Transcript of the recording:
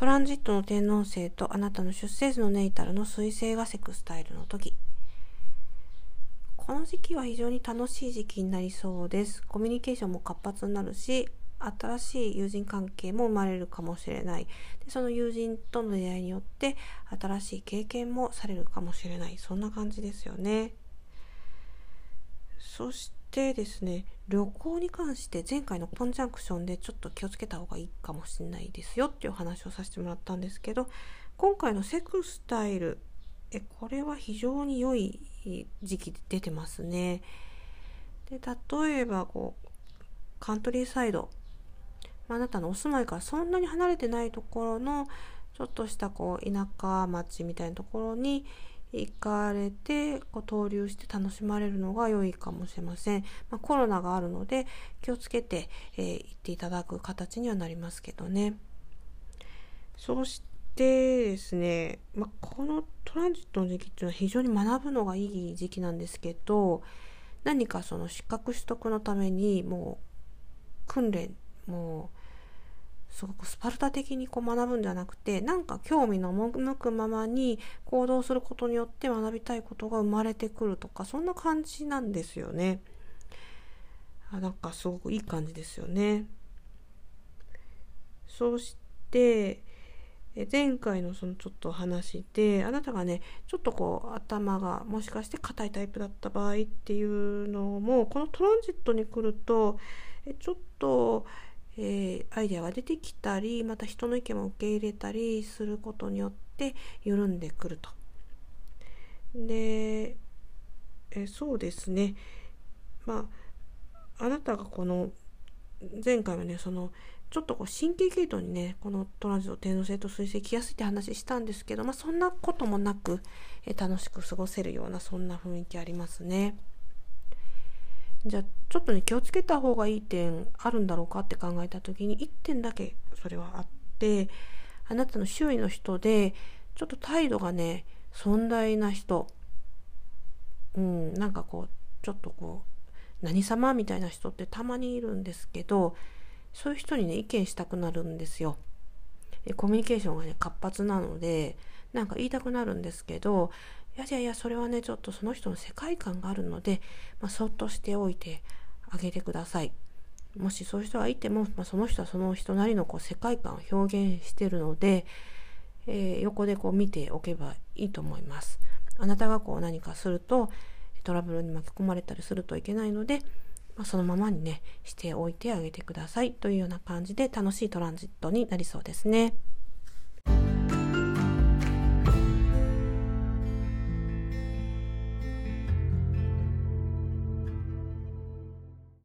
トランジットの天王星とあなたの出生図のネイタルの水星がセクスタイルの時。この時期は非常に楽しい時期になりそうです。コミュニケーションも活発になるし新しい友人関係も生まれるかもしれない。でその友人との出会いによって新しい経験もされるかもしれない。そんな感じですよね。そしてですね旅行に関して前回のコンジャンクションでちょっと気をつけた方がいいかもしれないですよっていう話をさせてもらったんですけど今回のセクスタイルえこれは非常に良い時期で出てますね。で例えばこうカントリーサイド。まあなたのお住まいからそんなに離れてないところのちょっとしたこう田舎町みたいなところに行かれてこう登竜して楽しまれるのが良いかもしれません、まあ、コロナがあるので気をつけて、えー、行っていただく形にはなりますけどね。そしてですね、まあ、このトランジットの時期っていうのは非常に学ぶのがいい時期なんですけど何かその資格取得のためにもう訓練もうすごくスパルタ的にこう学ぶんじゃなくてなんか興味の向くままに行動することによって学びたいことが生まれてくるとかそんな感じなんですよね。あなんかすごくいい感じですよね。そして前回のそのちょっと話であなたがねちょっとこう頭がもしかして硬いタイプだった場合っていうのもこのトランジットに来るとちょっとえー、アイデアが出てきたりまた人の意見も受け入れたりすることによって緩んでくると。で、えそうですねまああなたがこの前回はねそのちょっとこう神経系統にねこのトランジット天王星と水星来やすいって話したんですけど、まあ、そんなこともなく、え楽しく過ごせるようなそんな雰囲気ありますね。じゃあちょっとね気をつけた方がいい点あるんだろうかって考えた時に1点だけそれはあってあなたの周囲の人でちょっと態度がね尊大な人うんなんかこうちょっとこう何様みたいな人ってたまにいるんですけどそういう人にね意見したくなるんですよ。コミュニケーションがね活発なのでなんか言いたくなるんですけどいやいやいやそれはねちょっとその人の世界観があるので、まあ、そっとしておいてあげてください。もしそういう人がいても、まあ、その人はその人なりのこう世界観を表現してるので、えー、横でこう見ておけばいいと思います。あなたがこう何かするとトラブルに巻き込まれたりするといけないので、まあ、そのままにねしておいてあげてくださいというような感じで楽しいトランジットになりそうですね。